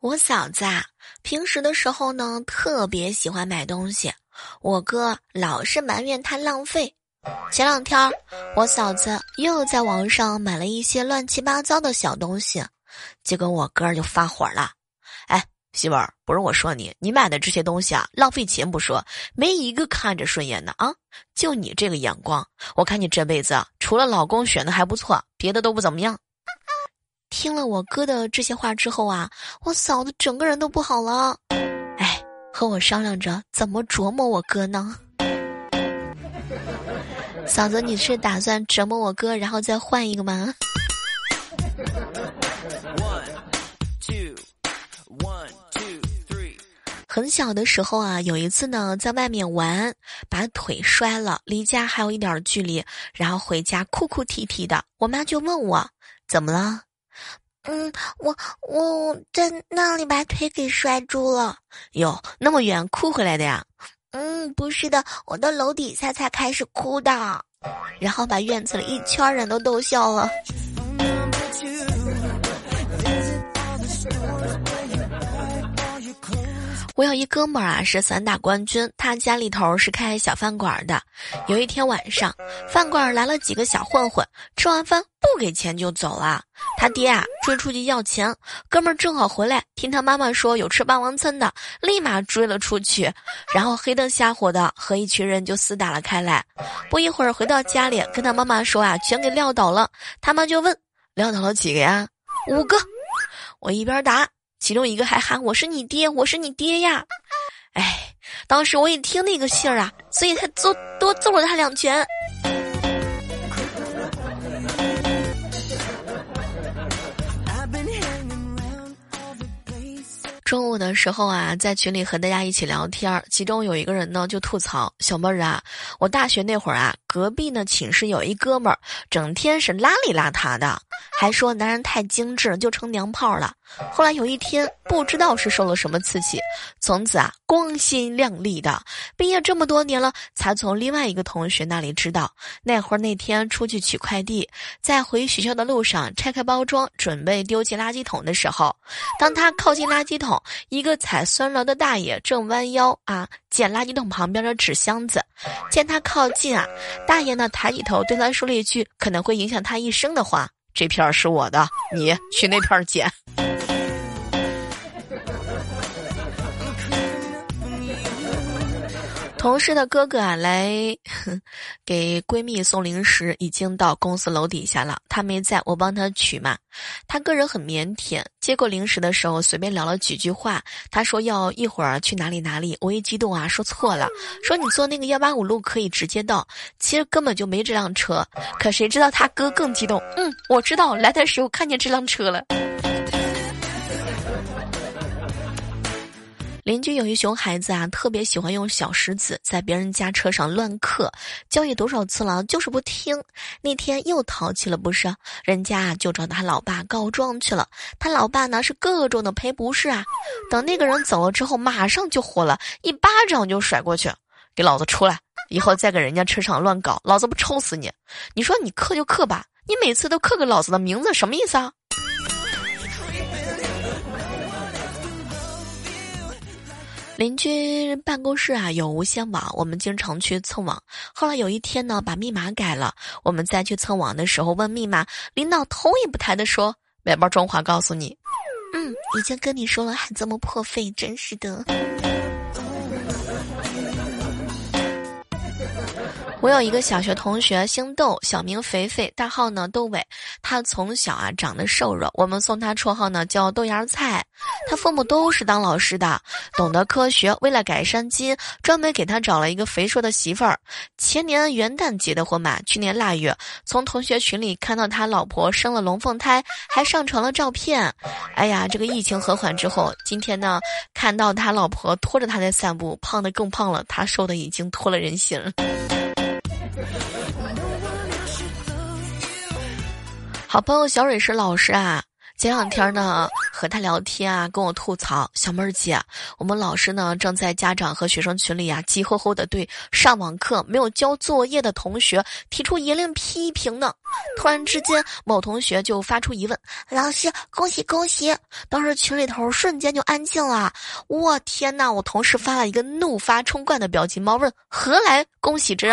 我嫂子啊，平时的时候呢，特别喜欢买东西。我哥老是埋怨她浪费。前两天，我嫂子又在网上买了一些乱七八糟的小东西，结果我哥就发火了。哎，媳妇儿，不是我说你，你买的这些东西啊，浪费钱不说，没一个看着顺眼的啊！就你这个眼光，我看你这辈子除了老公选的还不错，别的都不怎么样。听了我哥的这些话之后啊，我嫂子整个人都不好了，哎，和我商量着怎么琢磨我哥呢。嫂子，你是打算折磨我哥，然后再换一个吗？很小的时候啊，有一次呢，在外面玩，把腿摔了，离家还有一点距离，然后回家哭哭啼啼的，我妈就问我怎么了。嗯，我我在那里把腿给摔住了。哟，那么远哭回来的呀？嗯，不是的，我到楼底下才开始哭的，然后把院子里一圈人都逗笑了。我有一哥们儿啊，是散打冠军，他家里头是开小饭馆的。有一天晚上，饭馆来了几个小混混，吃完饭不给钱就走了。他爹啊追出去要钱，哥们儿正好回来，听他妈妈说有吃霸王餐的，立马追了出去，然后黑灯瞎火的和一群人就厮打了开来。不一会儿回到家里，跟他妈妈说啊，全给撂倒了。他妈就问，撂倒了几个呀？五个。我一边答。其中一个还喊我是你爹，我是你爹呀！哎，当时我一听那个信儿啊，所以才揍多揍了他两拳。中午的时候啊，在群里和大家一起聊天，其中有一个人呢就吐槽：“小妹儿啊，我大学那会儿啊，隔壁呢寝室有一哥们儿，整天是邋里邋遢的。”还说男人太精致就成娘炮了。后来有一天，不知道是受了什么刺激，从此啊光鲜亮丽的。毕业这么多年了，才从另外一个同学那里知道，那会儿那天出去取快递，在回学校的路上拆开包装准备丢进垃圾桶的时候，当他靠近垃圾桶，一个采酸楼的大爷正弯腰啊捡垃圾桶旁边的纸箱子。见他靠近啊，大爷呢抬起头对他说了一句可能会影响他一生的话。这片儿是我的，你去那片儿捡。同事的哥哥啊，来 给闺蜜送零食，已经到公司楼底下了。他没在，我帮他取嘛。他个人很腼腆，接过零食的时候，随便聊了几句话。他说要一会儿去哪里哪里，我一激动啊，说错了，说你坐那个幺八五路可以直接到。其实根本就没这辆车，可谁知道他哥更激动。嗯，我知道，来的时候看见这辆车了。邻居有一熊孩子啊，特别喜欢用小石子在别人家车上乱刻，教育多少次了，就是不听。那天又淘气了，不是？人家就找他老爸告状去了。他老爸呢是各种的赔不是啊。等那个人走了之后，马上就火了，一巴掌就甩过去，给老子出来！以后再给人家车上乱搞，老子不抽死你！你说你刻就刻吧，你每次都刻个老子的名字，什么意思啊？邻居办公室啊有无线网，我们经常去蹭网。后来有一天呢，把密码改了。我们再去蹭网的时候问密码，领导头也不抬的说：“买包中华告诉你。”嗯，已经跟你说了，还这么破费，真是的。我有一个小学同学，姓窦，小名肥肥，大号呢窦伟。他从小啊长得瘦弱，我们送他绰号呢叫豆芽菜。他父母都是当老师的，懂得科学。为了改善基因，专门给他找了一个肥硕的媳妇儿。前年元旦结的婚嘛，去年腊月从同学群里看到他老婆生了龙凤胎，还上传了照片。哎呀，这个疫情和缓之后，今天呢看到他老婆拖着他在散步，胖的更胖了，他瘦的已经脱了人形。好朋友小蕊是老师啊，前两天呢，和他聊天啊，跟我吐槽，小妹儿姐，我们老师呢正在家长和学生群里啊，急吼吼的对上网课没有交作业的同学提出严令批评呢。突然之间，某同学就发出疑问：“老师，恭喜恭喜！”当时群里头瞬间就安静了。我天呐，我同事发了一个怒发冲冠的表情包，问：“何来恭喜之？”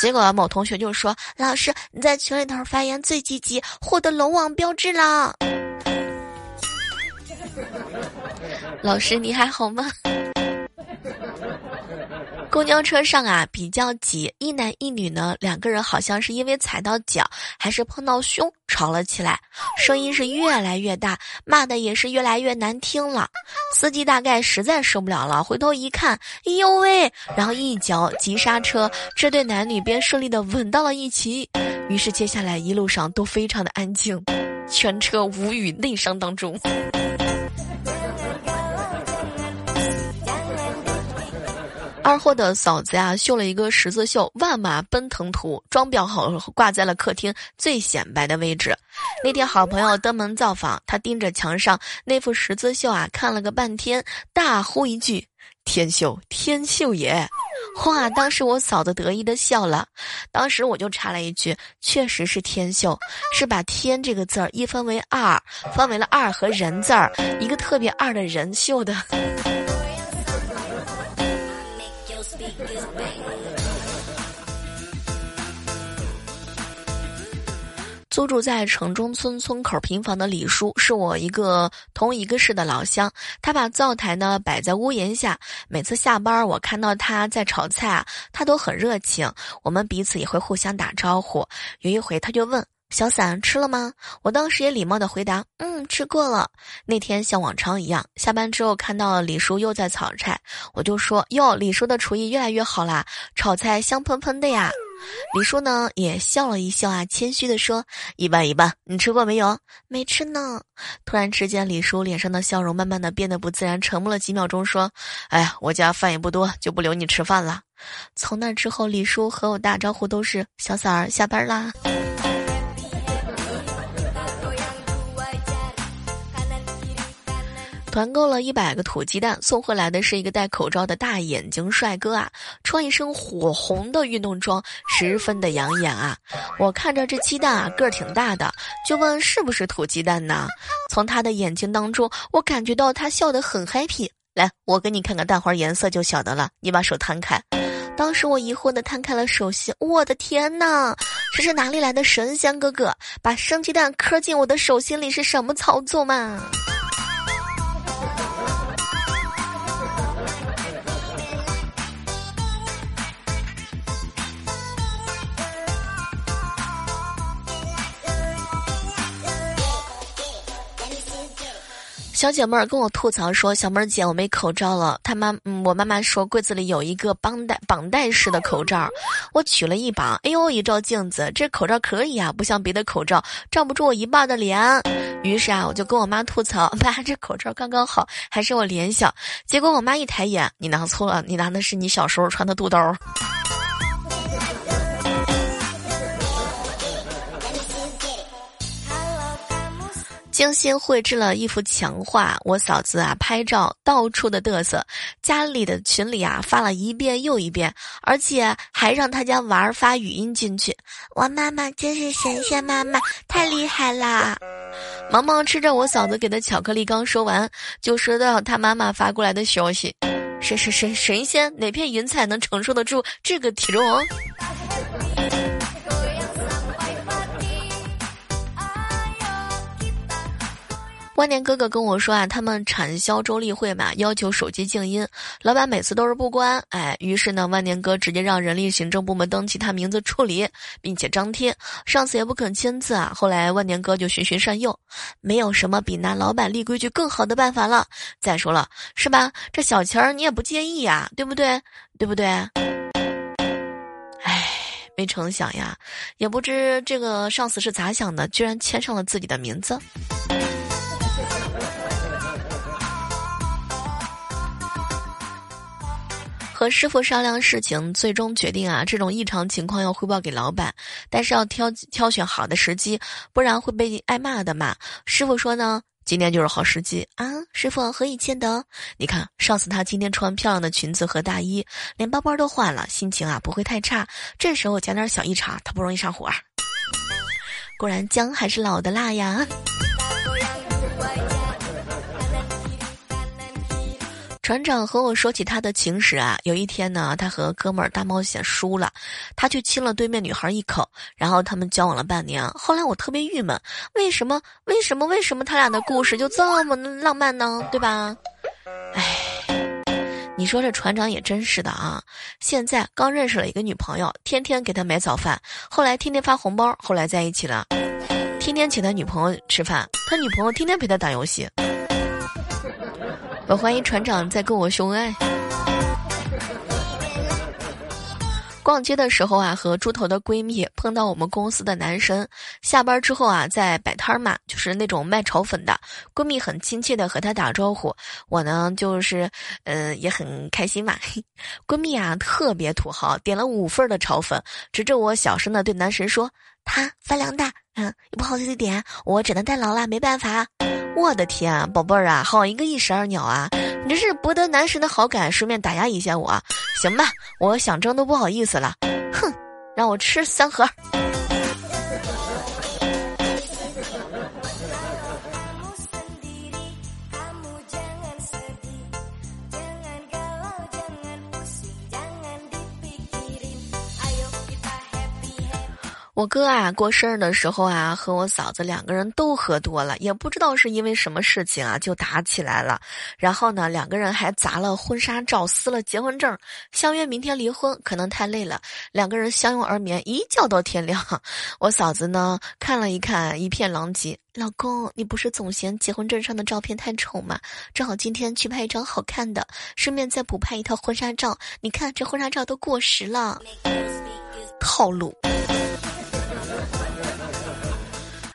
结果某同学就说：“老师，你在群里头发言最积极，获得龙王标志了。”老师你还好吗？公交车上啊比较挤，一男一女呢，两个人好像是因为踩到脚还是碰到胸吵了起来，声音是越来越大，骂的也是越来越难听了。司机大概实在受不了了，回头一看，哎呦喂，然后一脚急刹车，这对男女便顺利的。吻到了一起。于是接下来一路上都非常的安静，全车无语内伤当中。二货的嫂子呀，绣了一个十字绣“万马奔腾图”，装裱好挂在了客厅最显摆的位置。那天好朋友登门造访，他盯着墙上那幅十字绣啊，看了个半天，大呼一句：“天秀，天秀也！”哇！当时我嫂子得意的笑了，当时我就插了一句：“确实是天秀，是把‘天’这个字儿一分为二，分为了二和人字儿，一个特别二的人绣的。”租住在城中村村口平房的李叔是我一个同一个市的老乡，他把灶台呢摆在屋檐下，每次下班我看到他在炒菜啊，他都很热情，我们彼此也会互相打招呼。有一回他就问小伞吃了吗？我当时也礼貌的回答嗯吃过了。那天像往常一样，下班之后看到李叔又在炒菜，我就说哟李叔的厨艺越来越好啦，炒菜香喷喷的呀。李叔呢也笑了一笑啊，谦虚的说：“一般一般，你吃过没有？没吃呢。”突然之间，李叔脸上的笑容慢慢的变得不自然，沉默了几秒钟，说：“哎呀，我家饭也不多，就不留你吃饭了。”从那之后，李叔和我打招呼都是“小三儿下班啦”。团购了一百个土鸡蛋，送回来的是一个戴口罩的大眼睛帅哥啊，穿一身火红的运动装，十分的养眼啊。我看着这鸡蛋啊，个儿挺大的，就问是不是土鸡蛋呢？从他的眼睛当中，我感觉到他笑得很 happy。来，我给你看看蛋黄颜色就晓得了。你把手摊开。当时我疑惑的摊开了手心，我的天哪，这是哪里来的神仙哥哥？把生鸡蛋磕进我的手心里是什么操作嘛？小姐妹儿跟我吐槽说：“小妹儿姐，我没口罩了。她妈，嗯，我妈妈说柜子里有一个绑带绑带式的口罩，我取了一把。哎呦，一照镜子，这口罩可以啊，不像别的口罩罩不住我一半的脸。于是啊，我就跟我妈吐槽：妈，这口罩刚刚好，还是我脸小。结果我妈一抬眼，你拿错了，你拿的是你小时候穿的肚兜。”精心绘制了一幅墙画，我嫂子啊拍照到处的嘚瑟，家里的群里啊发了一遍又一遍，而且还让他家娃儿发语音进去。我妈妈真是神仙妈妈，太厉害啦！萌萌吃着我嫂子给的巧克力，刚说完就收到他妈妈发过来的消息：神神神神仙，哪片云彩能承受得住这个体重？万年哥哥跟我说啊，他们产销周例会嘛，要求手机静音，老板每次都是不关，哎，于是呢，万年哥直接让人力行政部门登记他名字处理，并且张贴，上司也不肯签字啊。后来万年哥就循循善诱，没有什么比拿老板立规矩更好的办法了。再说了，是吧？这小钱儿你也不介意呀，对不对？对不对？哎，没成想呀，也不知这个上司是咋想的，居然签上了自己的名字。和师傅商量事情，最终决定啊，这种异常情况要汇报给老板，但是要挑挑选好的时机，不然会被挨骂的嘛。师傅说呢，今天就是好时机啊。师傅何以见得？你看上次他今天穿漂亮的裙子和大衣，连包包都换了，心情啊不会太差。这时候加点小异常，他不容易上火。果然姜还是老的辣呀。船长和我说起他的情史啊，有一天呢，他和哥们儿大冒险输了，他去亲了对面女孩一口，然后他们交往了半年。后来我特别郁闷，为什么？为什么？为什么他俩的故事就这么浪漫呢？对吧？哎，你说这船长也真是的啊！现在刚认识了一个女朋友，天天给他买早饭，后来天天发红包，后来在一起了，天天请他女朋友吃饭，他女朋友天天陪他打游戏。我怀疑船长在跟我秀恩爱。逛街的时候啊，和猪头的闺蜜碰到我们公司的男神，下班之后啊，在摆摊嘛，就是那种卖炒粉的。闺蜜很亲切的和他打招呼，我呢就是，嗯，也很开心嘛。闺蜜啊，特别土豪，点了五份的炒粉，指着我小声的对男神说：“他饭量大，嗯，也不好意思点，我只能代劳了，没办法。”我的天，宝贝儿啊，好一个一石二鸟啊！你这是博得男神的好感，顺便打压一下我，行吧？我想争都不好意思了，哼，让我吃三盒。我哥啊，过生日的时候啊，和我嫂子两个人都喝多了，也不知道是因为什么事情啊，就打起来了。然后呢，两个人还砸了婚纱照，撕了结婚证，相约明天离婚。可能太累了，两个人相拥而眠，一觉到天亮。我嫂子呢，看了一看，一片狼藉。老公，你不是总嫌结婚证上的照片太丑吗？正好今天去拍一张好看的，顺便再补拍一套婚纱照。你看这婚纱照都过时了，套路。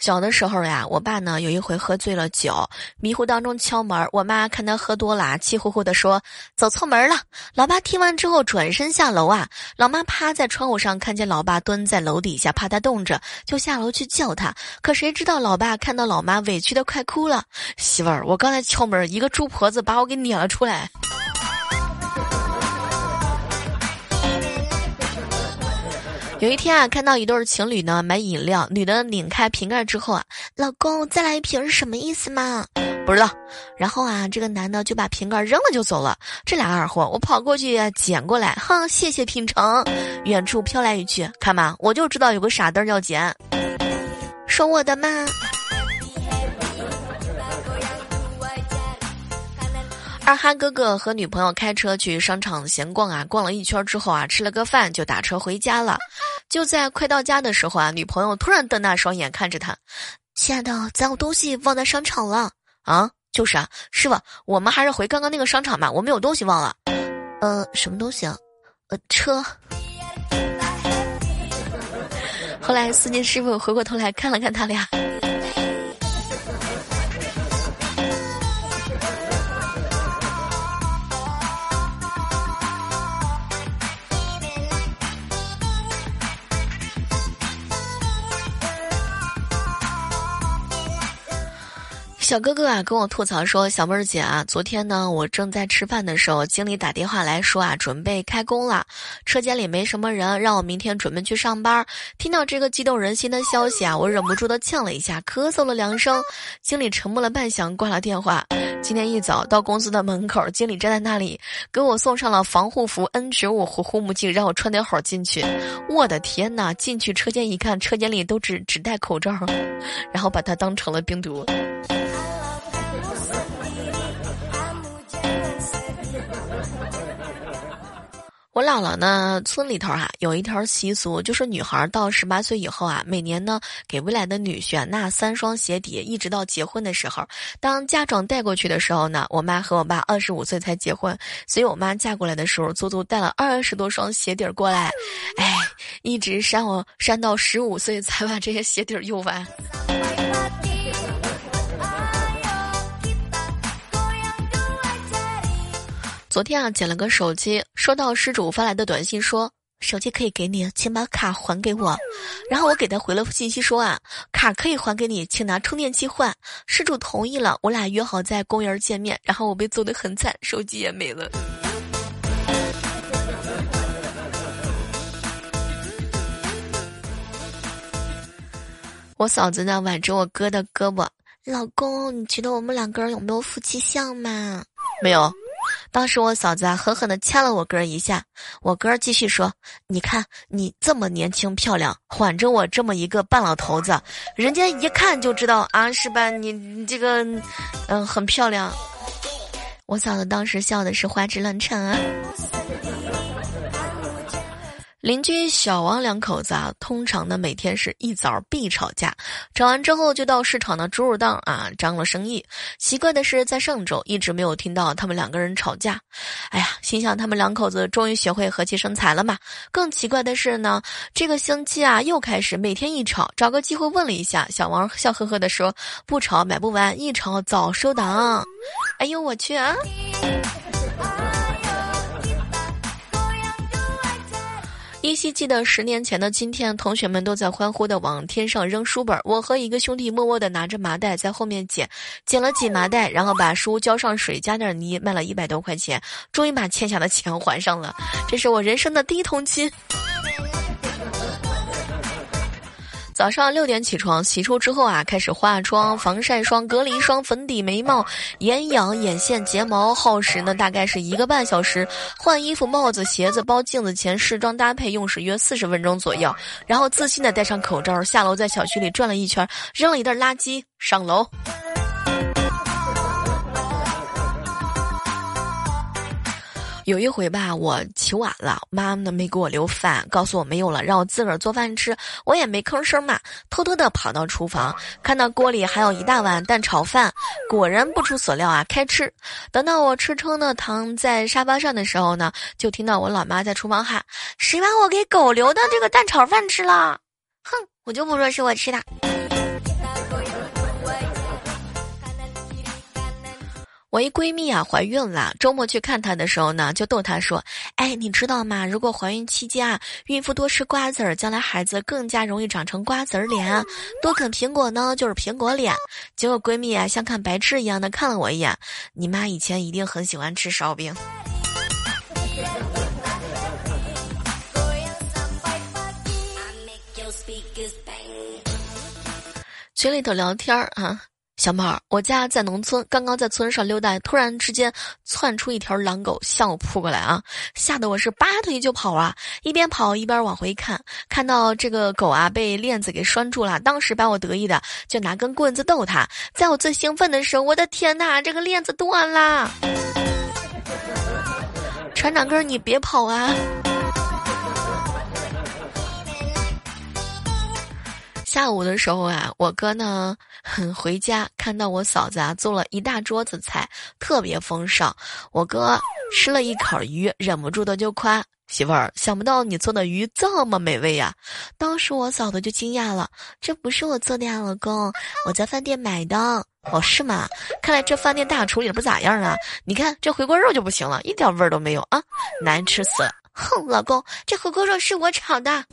小的时候呀，我爸呢有一回喝醉了酒，迷糊当中敲门，我妈看他喝多了，气呼呼的说：“走错门了。”老爸听完之后转身下楼啊，老妈趴在窗户上看见老爸蹲在楼底下，怕他冻着，就下楼去叫他。可谁知道老爸看到老妈委屈的快哭了，媳妇儿，我刚才敲门，一个猪婆子把我给撵了出来。有一天啊，看到一对情侣呢买饮料，女的拧开瓶盖之后啊，老公再来一瓶是什么意思嘛？不知道。然后啊，这个男的就把瓶盖扔了就走了。这俩二货，我跑过去捡过来，哼，谢谢品成。远处飘来一句：“看吧，我就知道有个傻蛋要捡，说我的嘛。”二哈哥哥和女朋友开车去商场闲逛啊，逛了一圈之后啊，吃了个饭就打车回家了。就在快到家的时候啊，女朋友突然瞪大双眼看着他：“亲爱的，咱有东西忘在商场了啊！”“就是啊，师傅，我们还是回刚刚那个商场吧，我们有东西忘了。”“呃，什么东西啊？呃，车。”后来司机师傅回过头来看了看他俩。小哥哥啊，跟我吐槽说：“小妹儿姐啊，昨天呢，我正在吃饭的时候，经理打电话来说啊，准备开工了，车间里没什么人，让我明天准备去上班。听到这个激动人心的消息啊，我忍不住的呛了一下，咳嗽了两声。经理沉默了半晌，挂了电话。今天一早到公司的门口，经理站在那里，给我送上了防护服 N 九五和护目镜，让我穿得好进去。我的天哪！进去车间一看，车间里都只只戴口罩，然后把它当成了病毒。”我姥姥呢，村里头哈有一条习俗，就是女孩到十八岁以后啊，每年呢给未来的女婿纳三双鞋底，一直到结婚的时候。当嫁妆带过去的时候呢，我妈和我爸二十五岁才结婚，所以我妈嫁过来的时候，足足带了二十多双鞋底过来，哎，一直扇我扇到十五岁才把这些鞋底用完。昨天啊，捡了个手机，收到失主发来的短信说。手机可以给你，请把卡还给我。然后我给他回了信息说啊，卡可以还给你，请拿充电器换。失主同意了，我俩约好在公园见面。然后我被揍得很惨，手机也没了。我嫂子呢挽着我哥的胳膊，老公，你觉得我们两个人有没有夫妻相嘛？没有。当时我嫂子啊狠狠地掐了我哥一下，我哥继续说：“你看你这么年轻漂亮，缓着我这么一个半老头子，人家一看就知道啊，是吧？你你这个，嗯，很漂亮。”我嫂子当时笑的是花枝乱颤啊。邻居小王两口子啊，通常呢每天是一早必吵架，吵完之后就到市场的猪肉档啊张罗生意。奇怪的是，在上周一直没有听到他们两个人吵架。哎呀，心想他们两口子终于学会和气生财了嘛。更奇怪的是呢，这个星期啊又开始每天一吵，找个机会问了一下，小王笑呵呵的说：“不吵买不完，一吵早收档。”哎呦我去啊！依稀记得十年前的今天，同学们都在欢呼的往天上扔书本，我和一个兄弟默默的拿着麻袋在后面捡，捡了几麻袋，然后把书浇上水，加点泥，卖了一百多块钱，终于把欠下的钱还上了。这是我人生的第一桶金。早上六点起床，洗漱之后啊，开始化妆、防晒霜、隔离霜、粉底、眉毛、眼影、眼线、睫毛，耗时呢大概是一个半小时。换衣服、帽子、鞋子、包、镜子前试妆搭配用时约四十分钟左右。然后自信的戴上口罩，下楼在小区里转了一圈，扔了一袋垃圾，上楼。有一回吧，我起晚了，妈妈呢没给我留饭，告诉我没有了，让我自个儿做饭吃。我也没吭声嘛，偷偷的跑到厨房，看到锅里还有一大碗蛋炒饭，果然不出所料啊，开吃。等到我吃撑的躺在沙发上的时候呢，就听到我老妈在厨房喊：“谁把我给狗留的这个蛋炒饭吃了？”哼，我就不说是我吃的。我一闺蜜啊怀孕了，周末去看她的时候呢，就逗她说：“哎，你知道吗？如果怀孕期间啊，孕妇多吃瓜子儿，将来孩子更加容易长成瓜子儿脸；多啃苹果呢，就是苹果脸。”结果闺蜜啊像看白痴一样的看了我一眼：“你妈以前一定很喜欢吃烧饼。”群里头聊天儿啊。小妹儿，我家在农村，刚刚在村上溜达，突然之间窜出一条狼狗向我扑过来啊！吓得我是拔腿就跑啊！一边跑一边往回看，看到这个狗啊被链子给拴住了，当时把我得意的就拿根棍子逗它。在我最兴奋的时候，我的天哪，这个链子断了！船长哥，你别跑啊！下午的时候啊，我哥呢，回家看到我嫂子啊做了一大桌子菜，特别丰盛。我哥吃了一口鱼，忍不住的就夸媳妇儿：“想不到你做的鱼这么美味呀！”当时我嫂子就惊讶了：“这不是我做的呀，老公，我在饭店买的。”哦，是吗？看来这饭店大厨也不咋样啊！你看这回锅肉就不行了，一点味儿都没有啊，难吃死！哼，老公，这回锅肉是我炒的。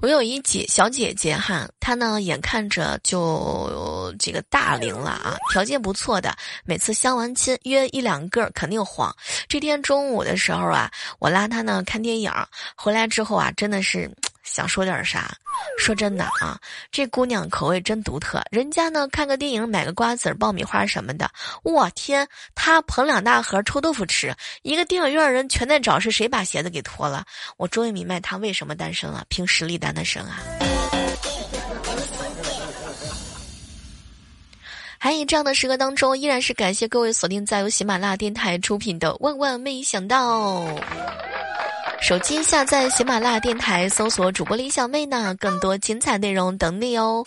我有一姐小姐姐哈，她呢眼看着就这个大龄了啊，条件不错的，每次相完亲约一两个肯定黄。这天中午的时候啊，我拉她呢看电影，回来之后啊，真的是。想说点啥？说真的啊，这姑娘口味真独特。人家呢看个电影，买个瓜子、爆米花什么的。我天，她捧两大盒臭豆腐吃。一个电影院人全在找是谁把鞋子给脱了。我终于明白她为什么单身了，凭实力单的身啊！还以这样的时刻当中，依然是感谢各位锁定在由喜马拉雅电台出品的《万万没想到》。手机下载喜马拉雅电台，搜索主播李小妹呢，更多精彩内容等你哦。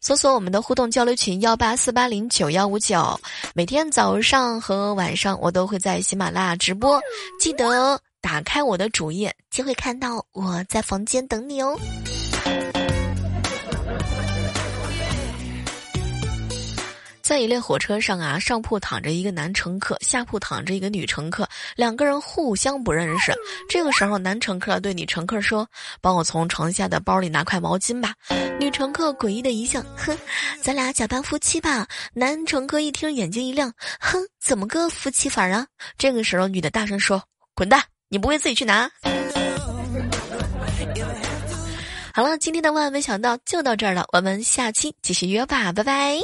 搜索我们的互动交流群幺八四八零九幺五九，每天早上和晚上我都会在喜马拉雅直播，记得打开我的主页就会看到我在房间等你哦。在一列火车上啊，上铺躺着一个男乘客，下铺躺着一个女乘客，两个人互相不认识。这个时候，男乘客对女乘客说：“帮我从床下的包里拿块毛巾吧。”女乘客诡异的一笑：“哼，咱俩假扮夫妻吧。”男乘客一听，眼睛一亮：“哼，怎么个夫妻法啊？”这个时候，女的大声说：“滚蛋！你不会自己去拿？”好了，今天的万万没想到就到这儿了，我们下期继续约吧，拜拜。